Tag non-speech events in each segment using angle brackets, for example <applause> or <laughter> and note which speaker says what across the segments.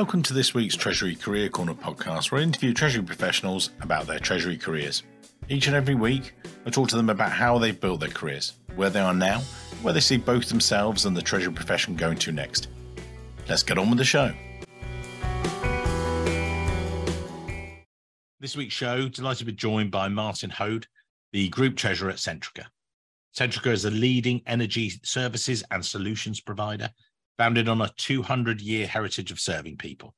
Speaker 1: Welcome to this week's Treasury Career Corner podcast, where I interview Treasury professionals about their Treasury careers. Each and every week, I talk to them about how they've built their careers, where they are now, where they see both themselves and the Treasury profession going to next. Let's get on with the show. This week's show, delighted to be joined by Martin Hoad, the Group Treasurer at Centrica. Centrica is a leading energy services and solutions provider founded on a 200 year heritage of serving people.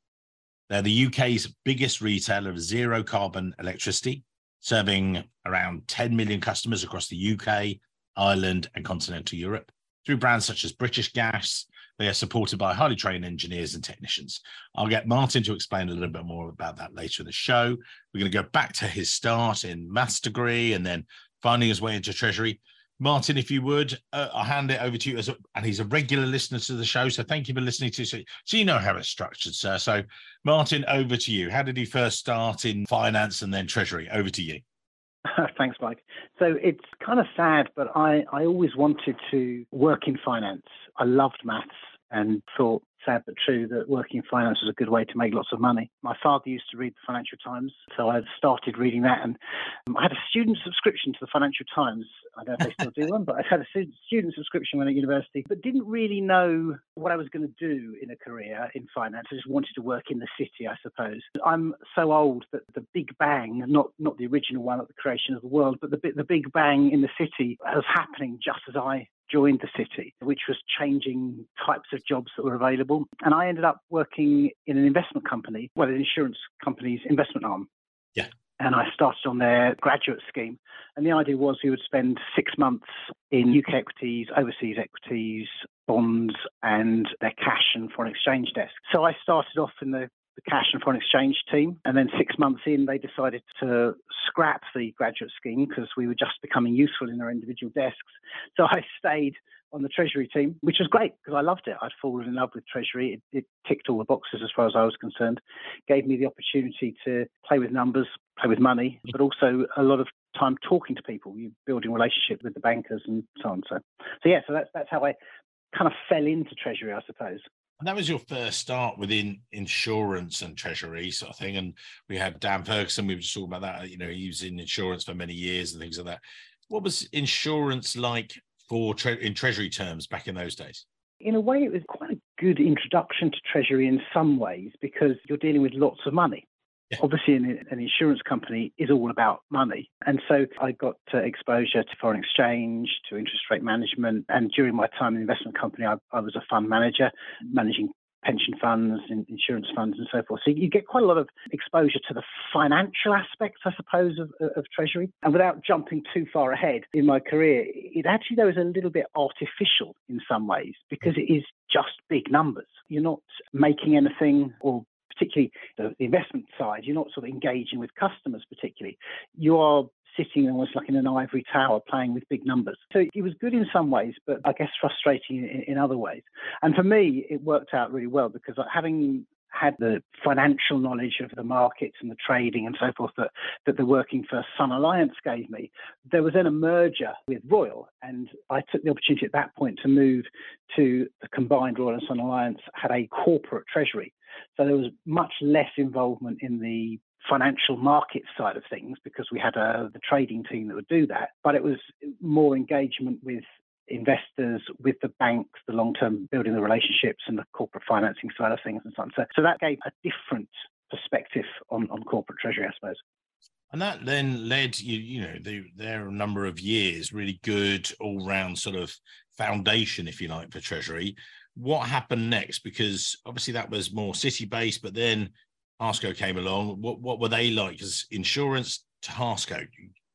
Speaker 1: They're the UK's biggest retailer of zero carbon electricity, serving around 10 million customers across the UK, Ireland, and continental Europe. Through brands such as British Gas, they are supported by highly trained engineers and technicians. I'll get Martin to explain a little bit more about that later in the show. We're going to go back to his start in maths degree and then finding his way into Treasury. Martin, if you would, uh, I'll hand it over to you. As a, and he's a regular listener to the show, so thank you for listening to. So, so you know how it's structured, sir. So, Martin, over to you. How did he first start in finance and then treasury? Over to you. <laughs>
Speaker 2: Thanks, Mike. So it's kind of sad, but I, I always wanted to work in finance. I loved maths and thought sad but true that working in finance was a good way to make lots of money. My father used to read the Financial Times, so I started reading that, and I had a student subscription to the Financial Times. I don't know if they still do <laughs> one, but I had a student subscription when at university, but didn't really know what I was going to do in a career in finance. I just wanted to work in the city, I suppose. I'm so old that the Big Bang, not not the original one at the creation of the world, but the the Big Bang in the city was happening just as I joined the city, which was changing types of jobs that were available. And I ended up working in an investment company, well, an insurance company's investment arm.
Speaker 1: Yeah.
Speaker 2: And I started on their graduate scheme. And the idea was we would spend six months in UK equities, overseas equities, bonds, and their cash and foreign exchange desk. So I started off in the the cash and foreign exchange team. And then six months in, they decided to scrap the graduate scheme because we were just becoming useful in our individual desks. So I stayed on the Treasury team, which was great because I loved it. I'd fallen in love with Treasury. It, it, ticked all the boxes as far as I was concerned, gave me the opportunity to play with numbers, play with money, but also a lot of time talking to people, you building relationships with the bankers and so on. So, so yeah, so that's that's how I kind of fell into Treasury, I suppose.
Speaker 1: And that was your first start within insurance and treasury sort of thing. And we had Dan Ferguson, we were just talking about that. You know, he was in insurance for many years and things like that. What was insurance like for tre- in treasury terms back in those days?
Speaker 2: In a way, it was quite a good introduction to treasury in some ways because you're dealing with lots of money. Yeah. Obviously, an, an, insurance company is all about money. And so I got uh, exposure to foreign exchange, to interest rate management. And during my time in the investment company, I, I was a fund manager, managing pension funds, insurance funds, and so forth. So you get quite a lot of exposure to the financial aspects, I suppose, of, of Treasury. And without jumping too far ahead in my career, it actually, though, is a little bit artificial in some ways because it is just big numbers. You're not making anything or particularly the, the investment side, you're not sort of engaging with customers particularly. You are sitting almost like in an ivory tower playing with big numbers. So it was good in some ways, but I guess frustrating in, in other ways. And for me, it worked out really well because having had the financial knowledge of the markets and the trading and so forth that, that the working for Sun Alliance gave me. There was then a merger with Royal, and I took the opportunity at that point to move to the combined Royal and Sun Alliance had a corporate treasury. So there was much less involvement in the financial market side of things because we had a, the trading team that would do that, but it was more engagement with investors, with the banks, the long-term building the relationships and the corporate financing side of things and so on. So, so that gave a different perspective on, on corporate treasury, I suppose.
Speaker 1: And that then led you, you know, the, there are a number of years, really good all-round sort of foundation, if you like, for treasury what happened next? Because obviously that was more city based, but then Harsco came along. What what were they like? Because insurance to Harsco,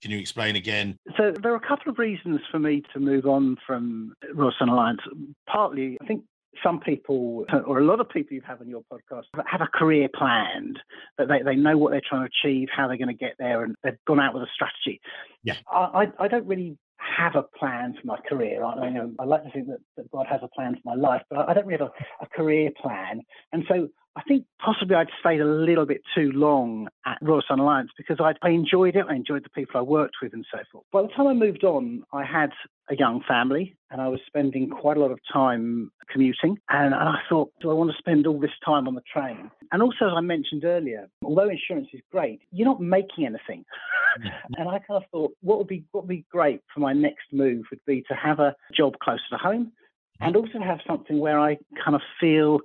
Speaker 1: can you explain again?
Speaker 2: So there are a couple of reasons for me to move on from Royal Sun Alliance. Partly, I think some people, or a lot of people you have on your podcast, have a career planned that they, they know what they're trying to achieve, how they're going to get there, and they've gone out with a strategy.
Speaker 1: Yeah.
Speaker 2: I, I don't really have a plan for my career. I, you know, I like to think that, that, God has a plan for my life, but I don't really have a, a, career plan. And so I think possibly I'd stayed a little bit too long at Royal Sun Alliance because I, I enjoyed it. I enjoyed the people I worked with and so forth. By the time I moved on, I had a young family and I was spending quite a lot of time commuting. And, and I thought, do I want to spend all this time on the train? And also, as I mentioned earlier, although insurance is great, you're not making anything. <laughs> <laughs> and I kind of thought, what would be what would be great for my next move would be to have a job closer to home, and mm-hmm. also have something where I kind of feel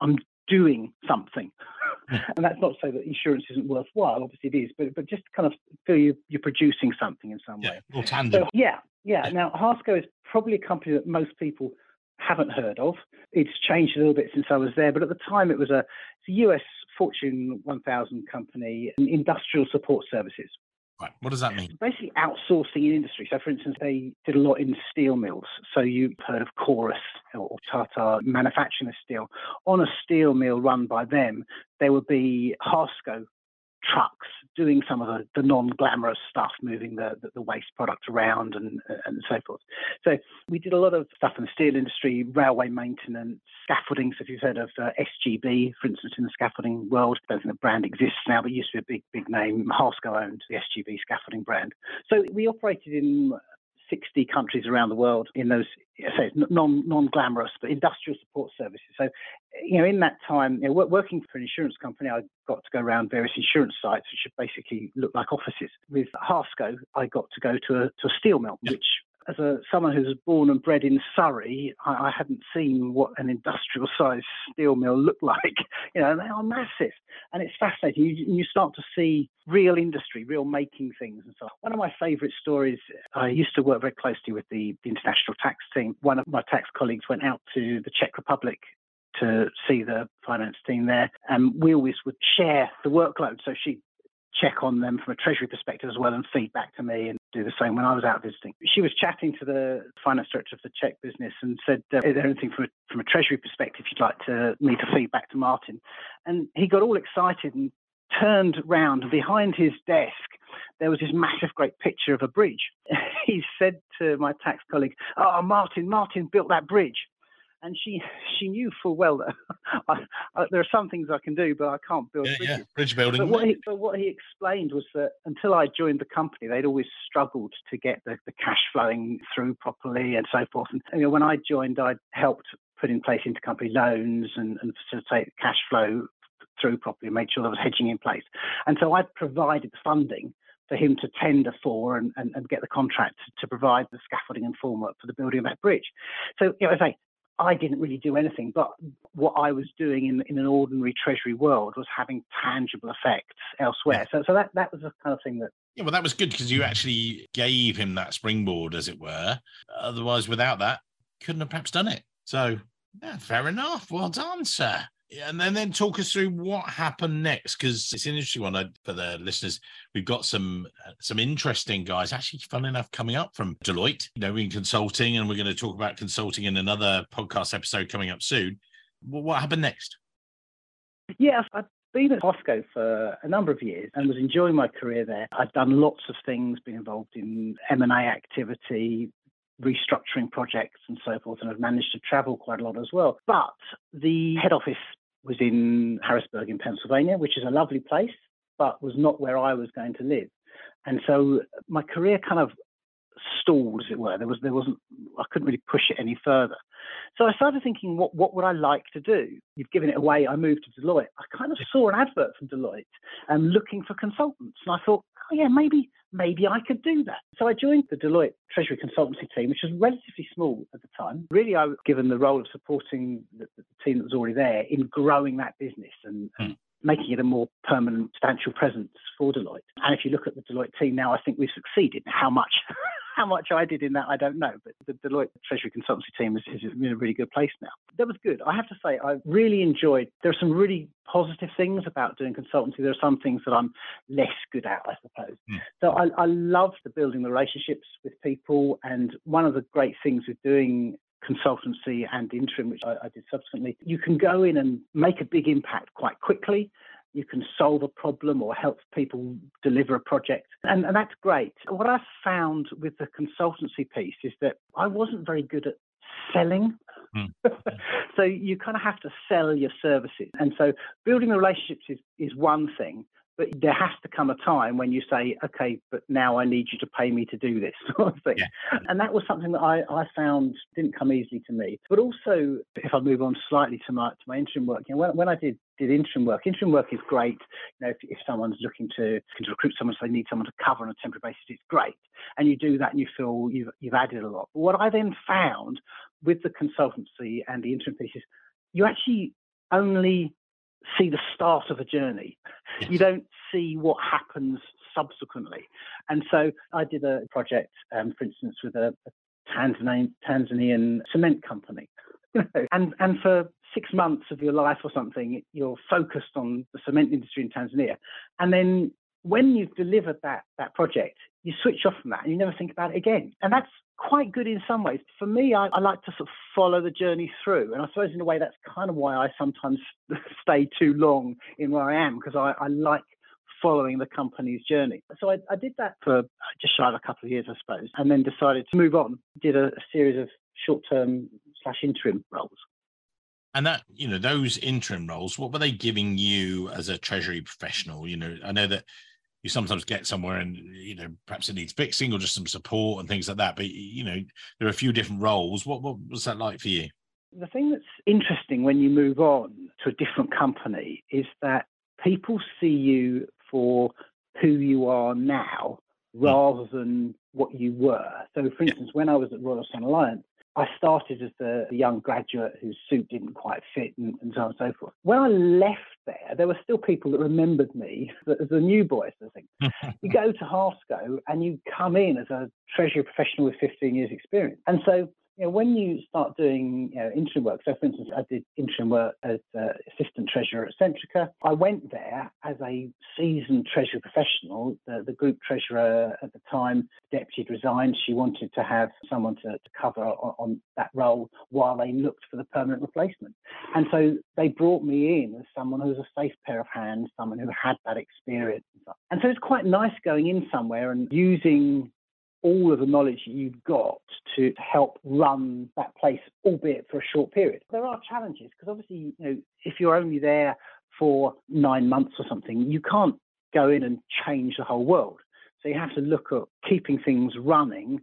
Speaker 2: I'm doing something. <laughs> and that's not to say that insurance isn't worthwhile. Obviously, it is, but but just kind of feel you you're producing something in some way.
Speaker 1: Yeah, So,
Speaker 2: yeah, yeah. Now, Harsco is probably a company that most people haven't heard of. It's changed a little bit since I was there, but at the time it was a, a US Fortune 1000 company, industrial support services.
Speaker 1: Right. What does that mean?
Speaker 2: Basically, outsourcing in industry. So, for instance, they did a lot in steel mills. So, you've heard of Corus or Tata manufacturing the steel. On a steel mill run by them, there would be Harsco trucks doing some of the, the non-glamorous stuff, moving the, the, the, waste product around and, and so forth. So we did a lot of stuff in the steel industry, railway maintenance, scaffolding. So if you've heard of uh, SGB, for instance, in the scaffolding world, I don't think the brand exists now, but used to be a big, big name. Harsco owned the SGB scaffolding brand. So we operated in 60 countries around the world in those say non non glamorous but industrial support services. So, you know, in that time, you know, working for an insurance company, I got to go around various insurance sites, which basically look like offices. With Harsco, I got to go to a to a steel mill, which as a someone who's born and bred in Surrey, I, I hadn't seen what an industrial sized steel mill looked <laughs> like. You know, they are massive, and it's fascinating. You, you start to see real industry, real making things, and so on. One of my favourite stories. I used to work very closely with the, the international tax team. One of my tax colleagues went out to the Czech Republic to see the finance team there, and we always would share the workload. So she check on them from a treasury perspective as well and feed back to me and do the same when I was out visiting. She was chatting to the finance director of the Czech business and said, uh, Is there anything from a, from a treasury perspective you'd like to me to feedback to Martin? And he got all excited and turned round behind his desk. There was this massive, great picture of a bridge. <laughs> he said to my tax colleague, Oh, Martin, Martin built that bridge and she <laughs> she knew full well that <laughs> I, I, there are some things I can do, but I can't build
Speaker 1: yeah,
Speaker 2: bridges.
Speaker 1: Yeah, bridge building.
Speaker 2: But what, he, but what he explained was that until I joined the company, they'd always struggled to get the, the cash flowing through properly and so forth. And you know, when I joined, I helped put in place intercompany loans and, and facilitate cash flow through properly, make sure there was hedging in place. And so I provided the funding for him to tender for and, and, and, get the contract to provide the scaffolding and formwork for the building of that bridge. So, you know, I say, I didn't really do anything, but what I was doing in, in an ordinary treasury world was having tangible effects elsewhere. So, so that, that was the kind of thing that.
Speaker 1: Yeah, well, that was good because you actually gave him that springboard, as it were. Otherwise, without that, couldn't have perhaps done it. So, yeah, fair enough. Well done, sir and then then talk us through what happened next because it's an interesting one for the listeners. We've got some uh, some interesting guys, actually, fun enough, coming up from Deloitte. You know, in consulting, and we're going to talk about consulting in another podcast episode coming up soon. Well, what happened next?
Speaker 2: Yes, I've been at Harsco for a number of years and was enjoying my career there. I've done lots of things, been involved in M and A activity, restructuring projects and so forth, and I've managed to travel quite a lot as well. But the head office was in Harrisburg in Pennsylvania, which is a lovely place, but was not where I was going to live. And so my career kind of stalled, as it were. There was there wasn't I couldn't really push it any further. So I started thinking, what what would I like to do? You've given it away. I moved to Deloitte. I kind of saw an advert from Deloitte and looking for consultants, and I thought, oh yeah, maybe maybe I could do that. So I joined the Deloitte Treasury Consultancy team, which was relatively small at the time. Really, I was given the role of supporting the, the team that was already there in growing that business and, hmm. making it a more permanent, substantial presence for Deloitte. And if you look at the Deloitte team now, I think we've succeeded. How much <laughs> how much I did in that, I don't know. But the Deloitte Treasury Consultancy team is, is in a really good place now. That was good. I have to say, I really enjoyed. There are some really positive things about doing consultancy. There are some things that I'm less good at, I suppose. Mm. So I, I love the building the relationships with people. And one of the great things with doing consultancy and interim, which I, I, did subsequently, you can go in and make a big impact quite quickly you can solve a problem or help people deliver a project. And, and that's great. What I found with the consultancy piece is that I wasn't very good at selling. Mm. <laughs> so you kind of have to sell your services. And so building the relationships is, is one thing, but there has to come a time when you say, okay, but now I need you to pay me to do this <laughs> sort of thing. Yeah. And that was something that I, I found didn't come easily to me. But also, if I move on slightly to my to my interim work, you know, when, when I did did interim work, interim work is great. You know, if, if someone's looking to, to recruit someone, so they need someone to cover on a temporary basis, it's great. And you do that and you feel you've, you've added a lot. But what I then found with the consultancy and the interim pieces, you actually only see the start of a journey. Yes. You don't see what happens subsequently. And so I did a project, um, for instance, with a, a Tanzanian, Tanzanian cement company. <laughs> and and for six months of your life or something, you're focused on the cement industry in Tanzania. And then when you've delivered that that project, you switch off from that and you never think about it again. And that's quite good in some ways. For me, I, I, like to sort of follow the journey through. And I suppose in a way that's kind of why I sometimes <laughs> stay too long in where I am, because I, I like following the company's journey. So I, I, did that for just shy of a couple of years, I suppose, and then decided to move on. Did a, a series of short-term slash interim roles.
Speaker 1: And that, you know, those interim roles, what were they giving you as a treasury professional? You know, I know that you sometimes get somewhere and you know perhaps it needs fixing or just some support and things like that but you know there are a few different roles what, what was that like for you
Speaker 2: the thing that's interesting when you move on to a different company is that people see you for who you are now hmm. rather than what you were so for instance when i was at royal sun alliance I started as a young graduate whose suit didn't quite fit and, and, so on and so forth. When I left there, there were still people that remembered me as a new boy. I think <laughs> you go to Harsco and you come in as a treasury professional with 15 years experience. And so you know, when you start doing you know, interim work, so for instance, I did interim work as uh, assistant treasurer at Centrica. I went there as a seasoned treasury professional. The, the group treasurer at the time, deputy resigned. She wanted to have someone to, to cover on, on, that role while they looked for the permanent replacement. And so they brought me in as someone who was a safe pair of hands, someone who had that experience. And so it's quite nice going in somewhere and using all of the knowledge you've got to help run that place, albeit for a short period. There are challenges because obviously, you know, if you're only there for nine months or something, you can't go in and change the whole world. So you have to look at keeping things running,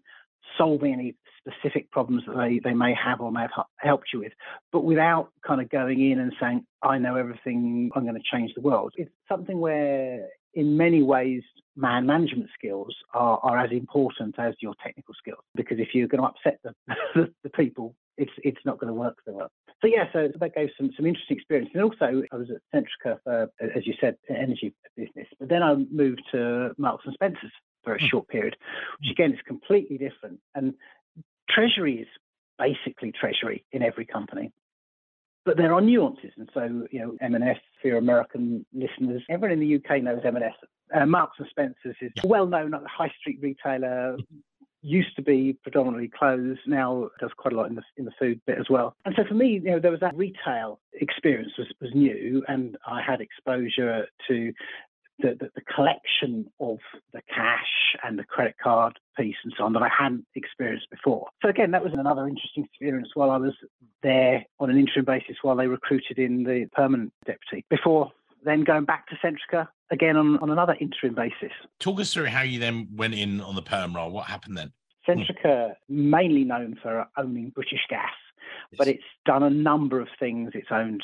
Speaker 2: solving any specific problems that they, they may have or may have helped you with, but without kind of going in and saying, I know everything, I'm going to change the world. It's something where in many ways, man management skills are, are as important as your technical skills. Because if you're going to upset <laughs> the, the, people, it's it's not going to work so well. So yeah, so that gave some some interesting experience. And also, I was at Centrica for, as you said, energy business. But then I moved to Marks and Spencers for a hmm. short period, which again is completely different. And treasury is basically treasury in every company. But there are nuances, and so you know, M&S for your American listeners, everyone in the UK knows M&S. Uh, Marks and Spencers is yeah. well known high street retailer. Used to be predominantly clothes, now does quite a lot in the in the food bit as well. And so for me, you know, there was that retail experience was, was new, and I had exposure to the, the, the, collection of the cash and the credit card piece and so on that I hadn't experienced before. So again, that was another interesting experience while I was there on an interim basis while they recruited in the permanent deputy. Before then going back to Centrica again on, on another interim basis.
Speaker 1: Talk us through how you then went in on the perm role. What happened then?
Speaker 2: Centrica, mainly known for owning British Gas, but it's done a number of things. It's owned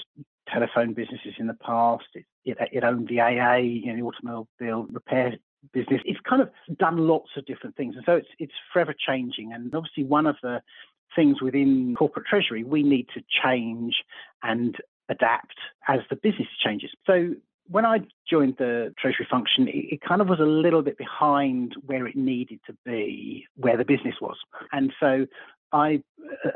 Speaker 2: telephone businesses in the past. It, it, it owned the AA, you know, the automobile repair business. It's kind of done lots of different things, and so it's it's forever changing. And obviously, one of the things within corporate treasury we need to change and adapt as the business changes. So when I joined the treasury function, it, it, kind of was a little bit behind where it needed to be, where the business was. And so I,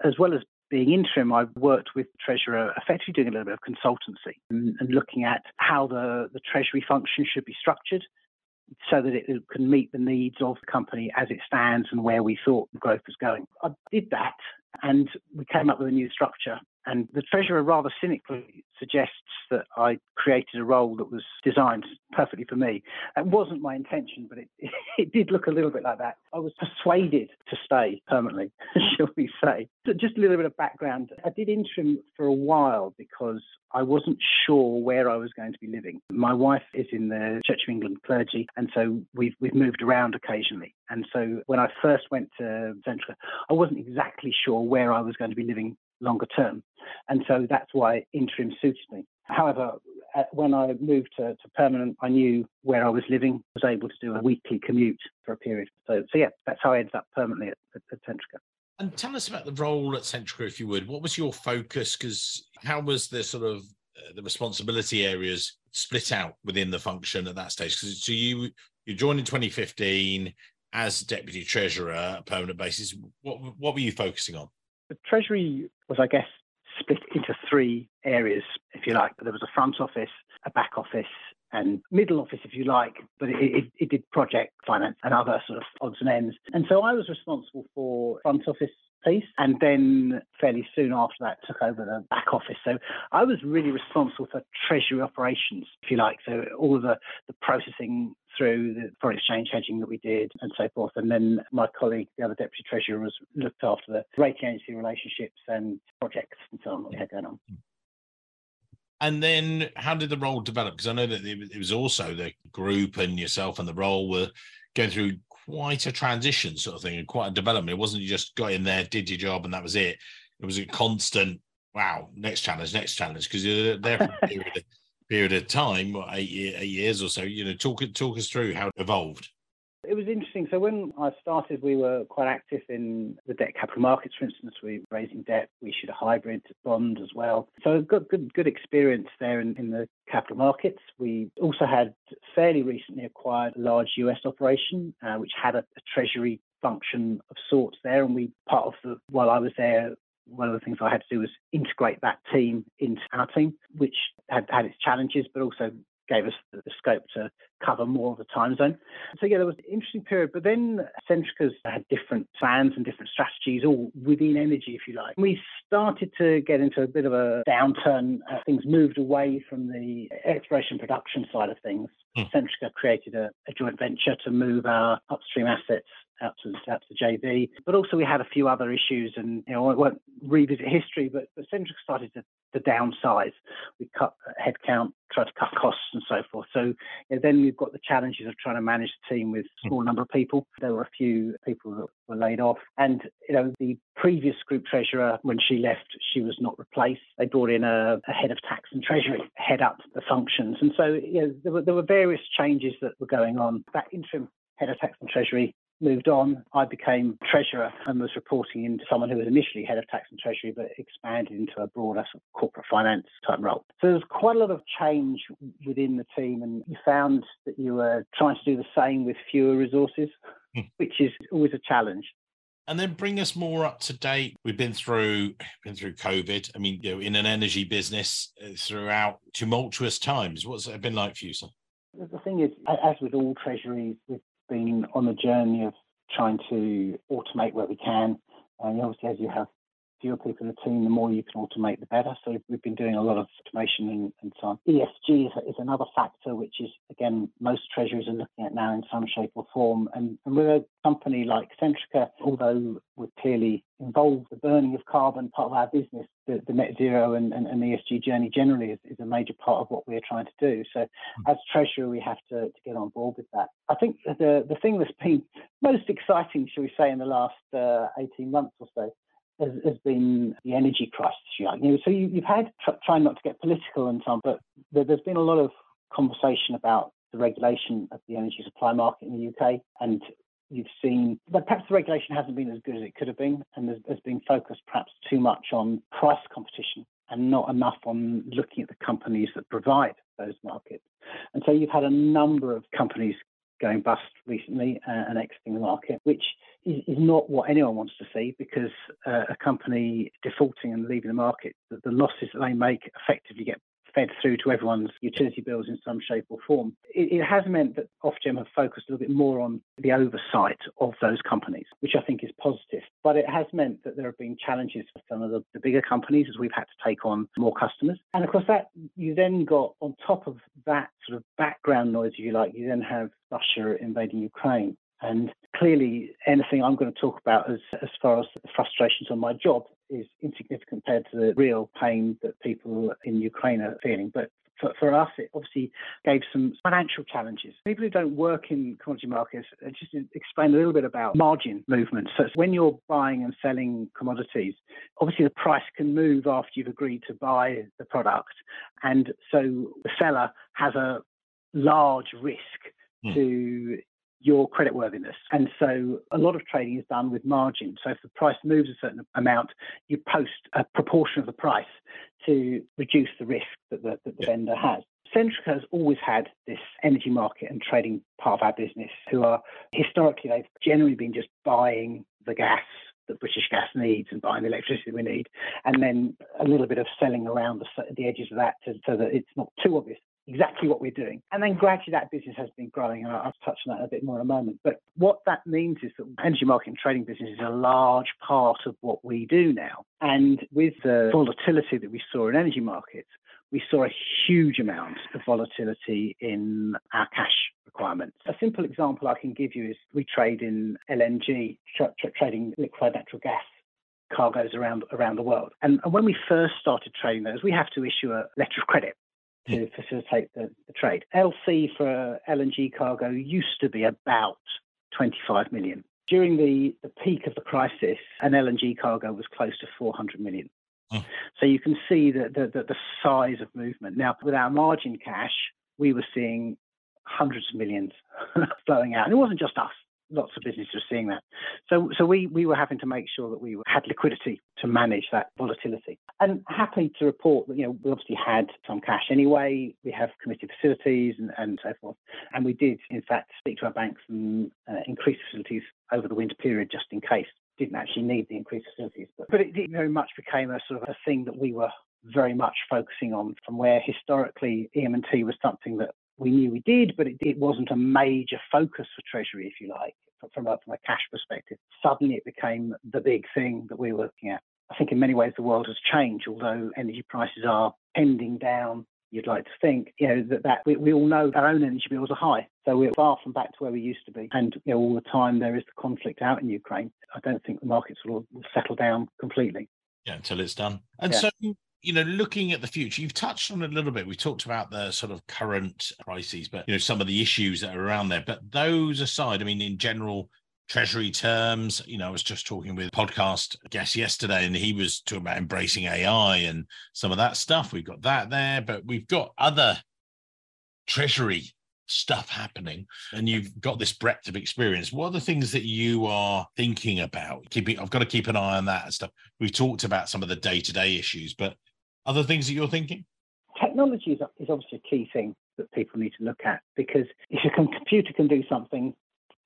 Speaker 2: as well as being interim, I've worked with the Treasurer, effectively doing a little bit of consultancy and, and looking at how the, the Treasury function should be structured so that it, it can meet the needs of the company as it stands and where we thought the growth was going. I did that and we came up with a new structure. And the Treasurer rather cynically suggests that I created a role that was designed perfectly for me. It wasn't my intention, but it, <laughs> it did look a little bit like that. I was persuaded to stay permanently, <laughs> shall we say. So just a little bit of background. I did interim for a while because I wasn't sure where I was going to be living. My wife is in the Church of England clergy, and so we've we've moved around occasionally. And so when I first went to Centrica, I wasn't exactly sure where I was going to be living longer term. And so that's why interim suited me. However, uh, when I moved to, to, permanent, I knew where I was living, was able to do a weekly commute for a period. So, so yeah, that's how I ended up permanently at, at, at Centrica.
Speaker 1: And tell us about the role at Centrica, if you would. What was your focus? Because how was the sort of uh, the responsibility areas split out within the function at that stage? Because so you you joined in 2015 as deputy treasurer, permanent basis. What what were you focusing on?
Speaker 2: The treasury was, I guess, split into three areas, if you like. There was a front office, a back office, and middle office, if you like, but it, it, it, did project finance and other sort of odds and ends. And so I was responsible for front office piece and then fairly soon after that took over the back office. So I was really responsible for treasury operations, if you like. So all of the, the processing through the foreign exchange hedging that we did and so forth. And then my colleague, the other deputy treasurer, was looked after the rating agency relationships and projects and so on that we had going on.
Speaker 1: And then how did the role develop? Because I know that it was also the group and yourself and the role were going through quite a transition sort of thing and quite a development. It wasn't you just got in there, did your job, and that was it. It was a constant, wow, next challenge, next challenge, because you're there for a period, of, period of time, eight, eight years or so. You know, talk talk us through how it evolved.
Speaker 2: It was interesting. So when I started, we were quite active in the debt capital markets. For instance, we were raising debt. We issued a hybrid bond as well. So got good good experience there in, in the capital markets. We also had fairly recently acquired a large US operation, uh, which had a, a treasury function of sorts there. And we part of the while I was there, one of the things I had to do was integrate that team into our team, which had had its challenges, but also gave us the, scope to cover more of the time zone. So yeah, there was an interesting period. But then Centrica's had different plans and different strategies, all within energy, if you like. We started to get into a bit of a downturn. Things moved away from the exploration production side of things. Mm. Centrica created a, a joint venture to move our upstream assets out to, out to the JV. But also we had a few other issues, and you know I won't revisit history, but, but Centrica started to, to downsize. We cut headcount, tried to cut costs, and so forth. So know, then we've got the challenges of trying to manage the team with a small mm. number of people. There were a few people that were laid off, and you know the previous group treasurer, when she left, she was not replaced. They brought in a, a head of tax and treasury, head up the functions, and so you know, there were there were various changes that were going on. That interim head of tax and treasury moved on, I became treasurer and was reporting into someone who was initially head of tax and treasury, but expanded into a broader sort of corporate finance type role. So there was quite a lot of change within the team, and you found that you were trying to do the same with fewer resources, hmm. which is always a challenge.
Speaker 1: And then bring us more up to date. We've been through been through COVID. I mean, you know, in an energy business uh, throughout tumultuous times. What's it been like for you, sir?
Speaker 2: The thing is, as with all treasuries, with been on the journey of trying to automate where we can. Uh, and obviously, as you have fewer people in the team, the more you can automate, the better. So we've been doing a lot of automation and, and so on. ESG is, is, another factor, which is, again, most treasuries are looking at now in some shape or form. And, and with a company like Centrica, although we're clearly involved, the burning of carbon, part of our business, the, the net zero and, and, and, ESG journey generally is, is, a major part of what we're trying to do. So as treasurer, we have to, to get on board with that. I think the, the thing that's been most exciting, shall we say, in the last uh, 18 months or so has, has been the energy crisis. You know, so you, have had tr- trying not to get political and so on, but there, there's been a lot of conversation about the regulation of the energy supply market in the UK, and you've seen that perhaps the regulation hasn't been as good as it could have been, and there's, there's been focused perhaps too much on price competition and not enough on looking at the companies that provide those markets. And so you've had a number of companies going bust recently uh, and exiting the market, which is, is, not what anyone wants to see because uh, a company defaulting and leaving the market, the, the, losses that they make effectively get fed through to everyone's utility bills in some shape or form. It, it, has meant that Ofgem have focused a little bit more on the oversight of those companies, which I think is positive. But it has meant that there have been challenges for some of the, the bigger companies as we've had to take on more customers. And of course, that you then got on top of that sort of background noise, if you like, you then have Russia invading Ukraine. And clearly, anything I'm going to talk about as, as far as frustrations on my job is insignificant compared to the real pain that people in Ukraine are feeling. But for, for us, it obviously gave some financial challenges. People who don't work in commodity markets, uh, just explain a little bit about margin movements. So when you're buying and selling commodities, obviously the price can move after you've agreed to buy the product. And so the seller has a large risk mm. to your creditworthiness. And so a lot of trading is done with margin. So if the price moves a certain amount, you post a proportion of the price to reduce the risk that the, that the yeah. vendor has. Centrica has always had this energy market and trading part of our business, who are historically, they've generally been just buying the gas that British Gas needs and buying the electricity we need, and then a little bit of selling around the, the edges of that to, so that it's not too obvious exactly what we're doing. And then gradually that business has been growing, and I'll touch on that a bit more in a moment. But what that means is that energy market and trading business is a large part of what we do now. And with the volatility that we saw in energy markets, we saw a huge amount of volatility in our cash requirements. A simple example I can give you is we trade in LNG, tra- tra- trading liquefied natural gas cargoes around around the world. And, and, when we first started trading those, we have to issue a letter of credit to hmm. facilitate the, the trade. LC for LNG cargo used to be about 25 million. During the, the peak of the crisis, an LNG cargo was close to 400 million. Oh. So you can see the, the, the, the size of movement. Now, with our margin cash, we were seeing hundreds of millions <laughs> flowing out. And it wasn't just us lots of businesses are seeing that. So, so we, we were having to make sure that we had liquidity to manage that volatility. And happy to report that, you know, we obviously had some cash anyway. We have committed facilities and, and so forth. And we did, in fact, speak to our banks and uh, increase facilities over the winter period just in case. Didn't actually need the increased facilities, but, but it, very much became a sort of a thing that we were very much focusing on from where historically EM&T was something that we knew we did, but it, it wasn't a major focus for Treasury, if you like, from a, from a cash perspective. Suddenly it became the big thing that we were looking at. I think in many ways the world has changed, although energy prices are pending down. You'd like to think, you know, that, that we, we all know our own energy bills are high. So we're far from back to where we used to be. And, you know, all the time there is the conflict out in Ukraine. I don't think the markets will, will settle down completely.
Speaker 1: Yeah, until it's done. And yeah. so you know, looking at the future, you've touched on a little bit. We talked about the sort of current crises, but you know, some of the issues that are around there. But those aside, I mean, in general, treasury terms, you know, I was just talking with podcast guest yesterday, and he was talking about embracing AI and some of that stuff. We've got that there, but we've got other treasury stuff happening and you've got this breadth of experience what are the things that you are thinking about keeping i've got to keep an eye on that and stuff we've talked about some of the day-to-day issues but other things that you're thinking?
Speaker 2: Technology is, is obviously a key thing that people need to look at because if a computer can do something,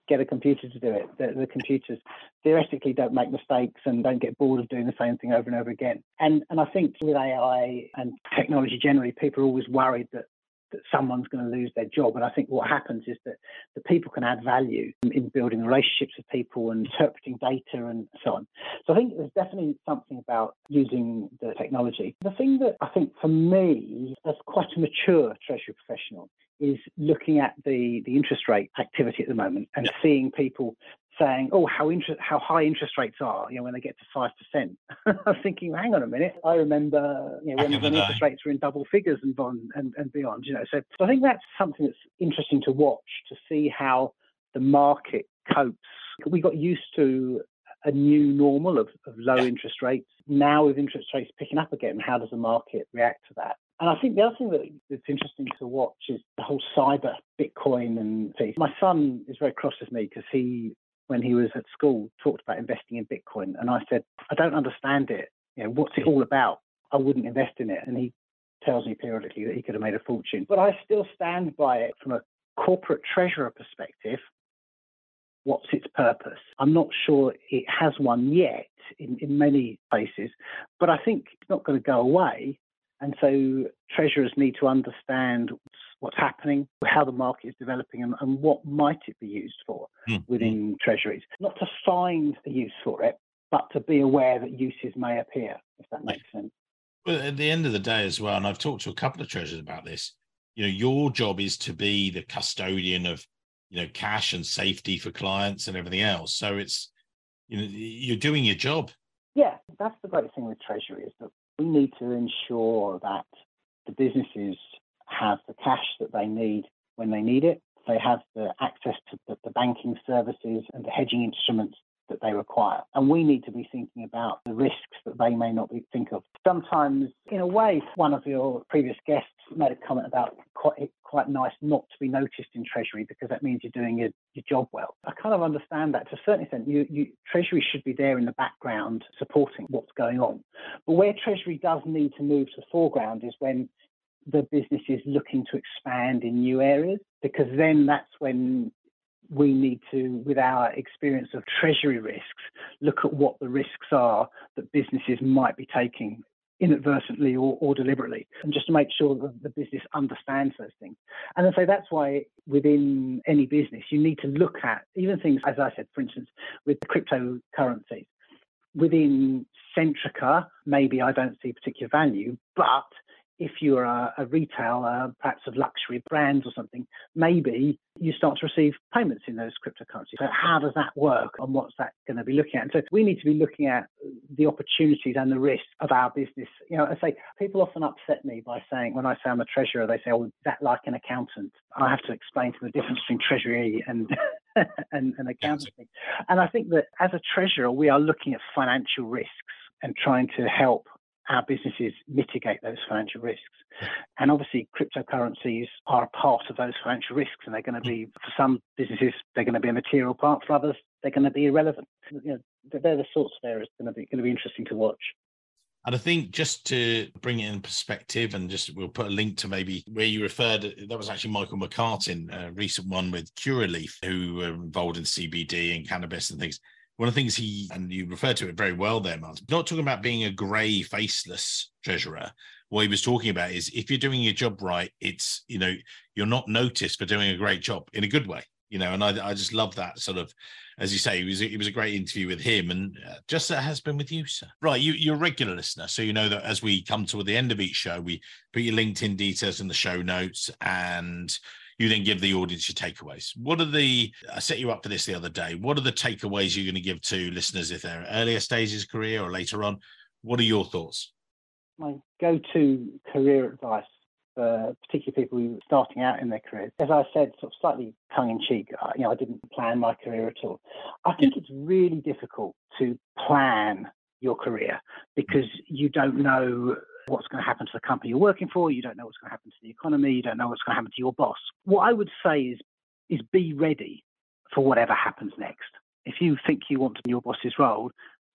Speaker 2: get a computer to do it. The, the, computers theoretically don't make mistakes and don't get bored of doing the same thing over and over again. And and I think with AI and technology generally, people are always worried that that someone's going to lose their job. And I think what happens is that the people can add value in building relationships with people and interpreting data and so on. So I think there's definitely something about using the technology. The thing that I think for me, as quite a mature treasury professional, is looking at the, the interest rate activity at the moment and seeing people saying, "Oh, how interest, how high interest rates are," you know, when they get to five percent. <laughs> I'm thinking, well, hang on a minute. I remember, you know, when, when interest rates were in double figures and bond and, and beyond. You know, so, so I think that's something that's interesting to watch to see how the market copes. We got used to a new normal of, of low interest rates. Now, with interest rates picking up again, how does the market react to that? And I think the other thing that, that's interesting to watch is the whole cyber Bitcoin and piece. My son is very cross with me because he when he was at school talked about investing in Bitcoin, and I said, I don't understand it. You know, what's it all about? I wouldn't invest in it. And he tells me periodically that he could have made a fortune. But I still stand by it from a corporate treasurer perspective. What's its purpose? I'm not sure it has one yet in, in many places, but I think it's not going to go away. And so treasurers need to understand what's happening, how the market is developing, and, and what might it be used for mm-hmm. within treasuries. Not to find a use for it, but to be aware that uses may appear, if that makes sense.
Speaker 1: Well, at the end of the day, as well, and I've talked to a couple of treasurers about this. You know, your job is to be the custodian of, you know, cash and safety for clients and everything else. So it's, you know, you're doing your job.
Speaker 2: Yeah, that's the great thing with treasury is that we need to ensure that the businesses have the cash that they need when they need it. They have the access to the, the banking services and the hedging instruments that they require. And we need to be thinking about the risks that they may not think of. Sometimes, in a way, one of your previous guests made a comment about quite quite nice not to be noticed in Treasury because that means you're doing your, your job well. I kind of understand that to a certain extent. You, you, Treasury should be there in the background supporting what's going on. But where Treasury does need to move to the foreground is when the business is looking to expand in new areas because then that's when we need to, with our experience of treasury risks, look at what the risks are that businesses might be taking inadvertently or, or deliberately, and just to make sure that the business understands those things. And so that's why within any business, you need to look at even things, as I said, for instance, with cryptocurrencies. Within Centrica, maybe I don't see particular value, but if you're a, a retailer, perhaps of luxury brands or something, maybe you start to receive payments in those cryptocurrencies. So how does that work and what's that going to be looking at? And so we need to be looking at the opportunities and the risks of our business. You know, I say people often upset me by saying when I say I'm a treasurer, they say, "Oh, that like an accountant?" I have to explain to them the difference between treasury and <laughs> and, and accounting. And I think that as a treasurer, we are looking at financial risks and trying to help our businesses mitigate those financial risks. And obviously, cryptocurrencies are a part of those financial risks, and they're going to be, for some businesses, they're going to be a material part. For others, they're going to be irrelevant. You know, they're the sorts of areas going to be going to be interesting to watch.
Speaker 1: And I think just to bring it in perspective, and just we'll put a link to maybe where you referred. That was actually Michael McCartin, a recent one with Curaleaf, who were involved in CBD and cannabis and things one of the things he and you referred to it very well there, Martin. Not talking about being a grey, faceless treasurer. What he was talking about is if you're doing your job right, it's you know you're not noticed for doing a great job in a good way. You know, and I, I just love that sort of, as you say, it was it was a great interview with him, and uh, just that has been with you, sir. Right, you you're a regular listener, so you know that as we come to the end of each show, we put your LinkedIn details in the show notes, and you then give the audience your takeaways. What are the, I set you up for this the other day. What are the takeaways you're going to give to listeners if they're at earlier stages of career or later on? What are your thoughts?
Speaker 2: My go to career advice for particularly people who are starting out in their careers. As I said, sort of slightly tongue in cheek, uh, you know, I didn't plan my career at all. I think it's really difficult to plan your career because you don't know what's going to happen to the company you're working for. You don't know what's going to happen to the economy. You don't know what's going to happen to your boss. What I would say is, is be ready for whatever happens next. If you think you want your boss's role,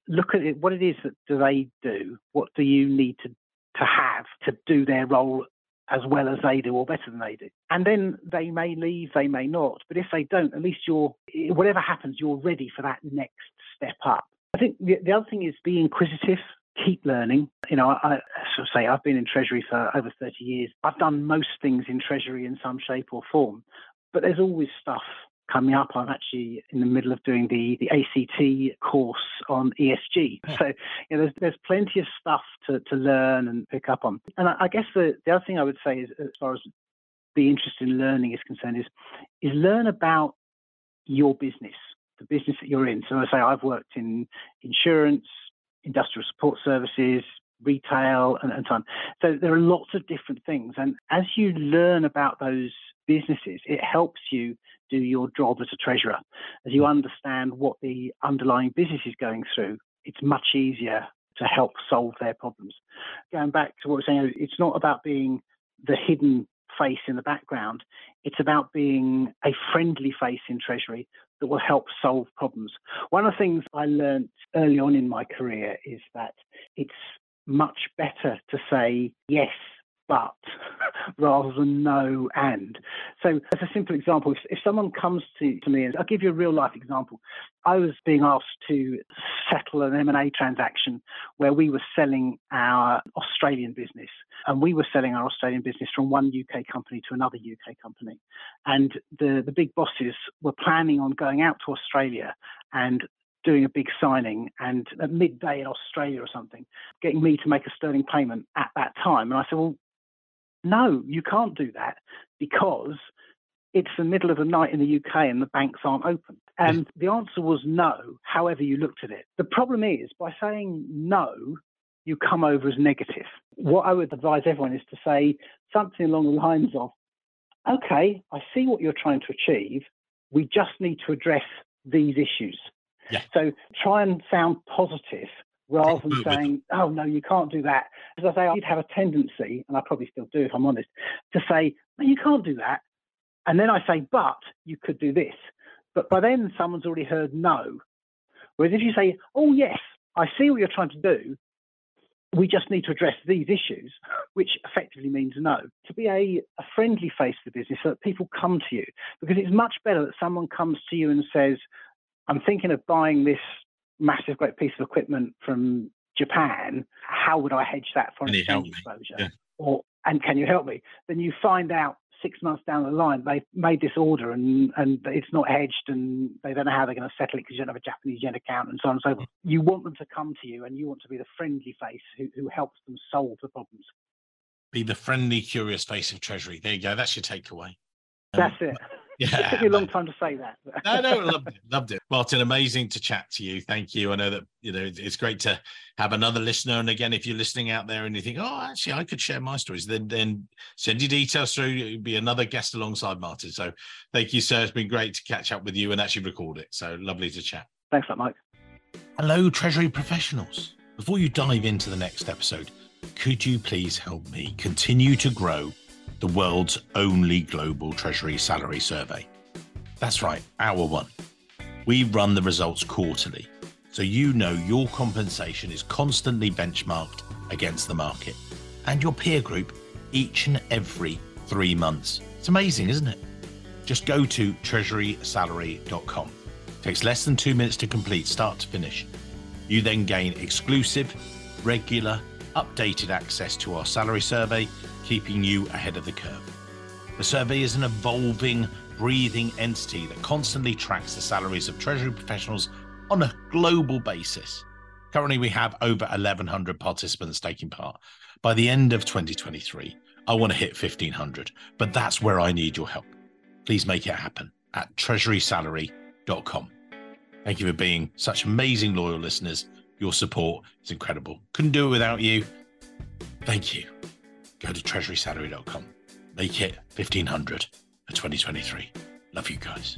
Speaker 2: look at it, what it is that do they do? What do you need to, to have to do their role as well as they do or better than they do. And then they may leave, they may not. But if they don't, at least you're, whatever happens, you're ready for that next step up. I think the, the other thing is be inquisitive keep learning. You know, I, I sort of say I've been in Treasury for over 30 years. I've done most things in Treasury in some shape or form, but there's always stuff coming up. I'm actually in the middle of doing the, the ACT course on ESG. Hmm. So, you know, there's, there's plenty of stuff to, to learn and pick up on. And I, I guess the, the other thing I would say is, as far as the interest in learning is concerned, is, is learn about your business, the business that you're in. So I say I've worked in insurance, industrial support services, retail, and, and so on. So there are lots of different things. And as you learn about those businesses, it helps you do your job as a treasurer. As you hmm. understand what the underlying business is going through, it's much easier to help solve their problems. Going back to what we're saying, it's not about being the hidden face in the background. It's about being a friendly face in Treasury that will help solve problems. One of the things I learned early on in my career is that it's much better to say yes but <laughs> rather than no and. So as a simple example, if, if someone comes to, to me, and I'll give you a real life example. I was being asked to settle an M&A transaction where we were selling our Australian business. and we were selling our Australian business from one UK company to another UK company. And the, the big bosses were planning on going out to Australia and doing a big signing and at midday in Australia or something, getting me to make a sterling payment at that time. And I said, well, no, you can't do that because it's the middle of the night in the UK and the banks aren't open. And the answer was no, however you looked at it. The problem is by saying no, you come over as negative. What I would advise everyone is to say something along the lines of, okay, I see what you're trying to achieve. We just need to address these issues.
Speaker 1: Yeah.
Speaker 2: So try and sound positive rather than saying, oh, no, you can't do that. As I say, I'd have a tendency, and I probably still do if I'm honest, to say, no, you can't do that. And then I say, but you could do this. But by then, someone's already heard no. Whereas if you say, oh, yes, I see what you're trying to do, we just need to address these issues, which effectively means no. To be a, a friendly face to the business so that people come to you, because it's much better that someone comes to you and says, I'm thinking of buying this massive, great piece of equipment from Japan. How would I hedge that foreign exchange exposure? Yeah. Or and can you help me? Then you find out six months down the line they've made this order and and it's not hedged and they don't know how they're going to settle it because you don't have a Japanese yen account and so on and so forth. You want them to come to you and you want to be the friendly face who, who helps them solve the problems.
Speaker 1: Be the friendly, curious face of Treasury. There you go. That's your takeaway.
Speaker 2: Um, That's it. <laughs> Yeah, it took me a long time to say that.
Speaker 1: no, no, <laughs> loved it, loved it. Martin, amazing to chat to you. Thank you. I know that you know it's great to have another listener. And again, if you're listening out there and you think, oh, actually, I could share my stories, then then send your details through. You'll be another guest alongside Martin. So thank you, sir. It's been great to catch up with you and actually record it. So lovely to chat.
Speaker 2: Thanks, a lot, Mike.
Speaker 1: Hello, Treasury professionals. Before you dive into the next episode, could you please help me continue to grow? The world's only global Treasury salary survey. That's right, our one. We run the results quarterly, so you know your compensation is constantly benchmarked against the market and your peer group each and every three months. It's amazing, isn't it? Just go to treasurysalary.com. It takes less than two minutes to complete, start to finish. You then gain exclusive, regular, updated access to our salary survey keeping you ahead of the curve. The survey is an evolving, breathing entity that constantly tracks the salaries of Treasury professionals on a global basis. Currently, we have over 1,100 participants taking part. By the end of 2023, I want to hit 1,500, but that's where I need your help. Please make it happen at treasurysalary.com. Thank you for being such amazing, loyal listeners. Your support is incredible. Couldn't do it without you. Thank you go to treasurysalary.com. Make it 1500 for 2023. Love you guys.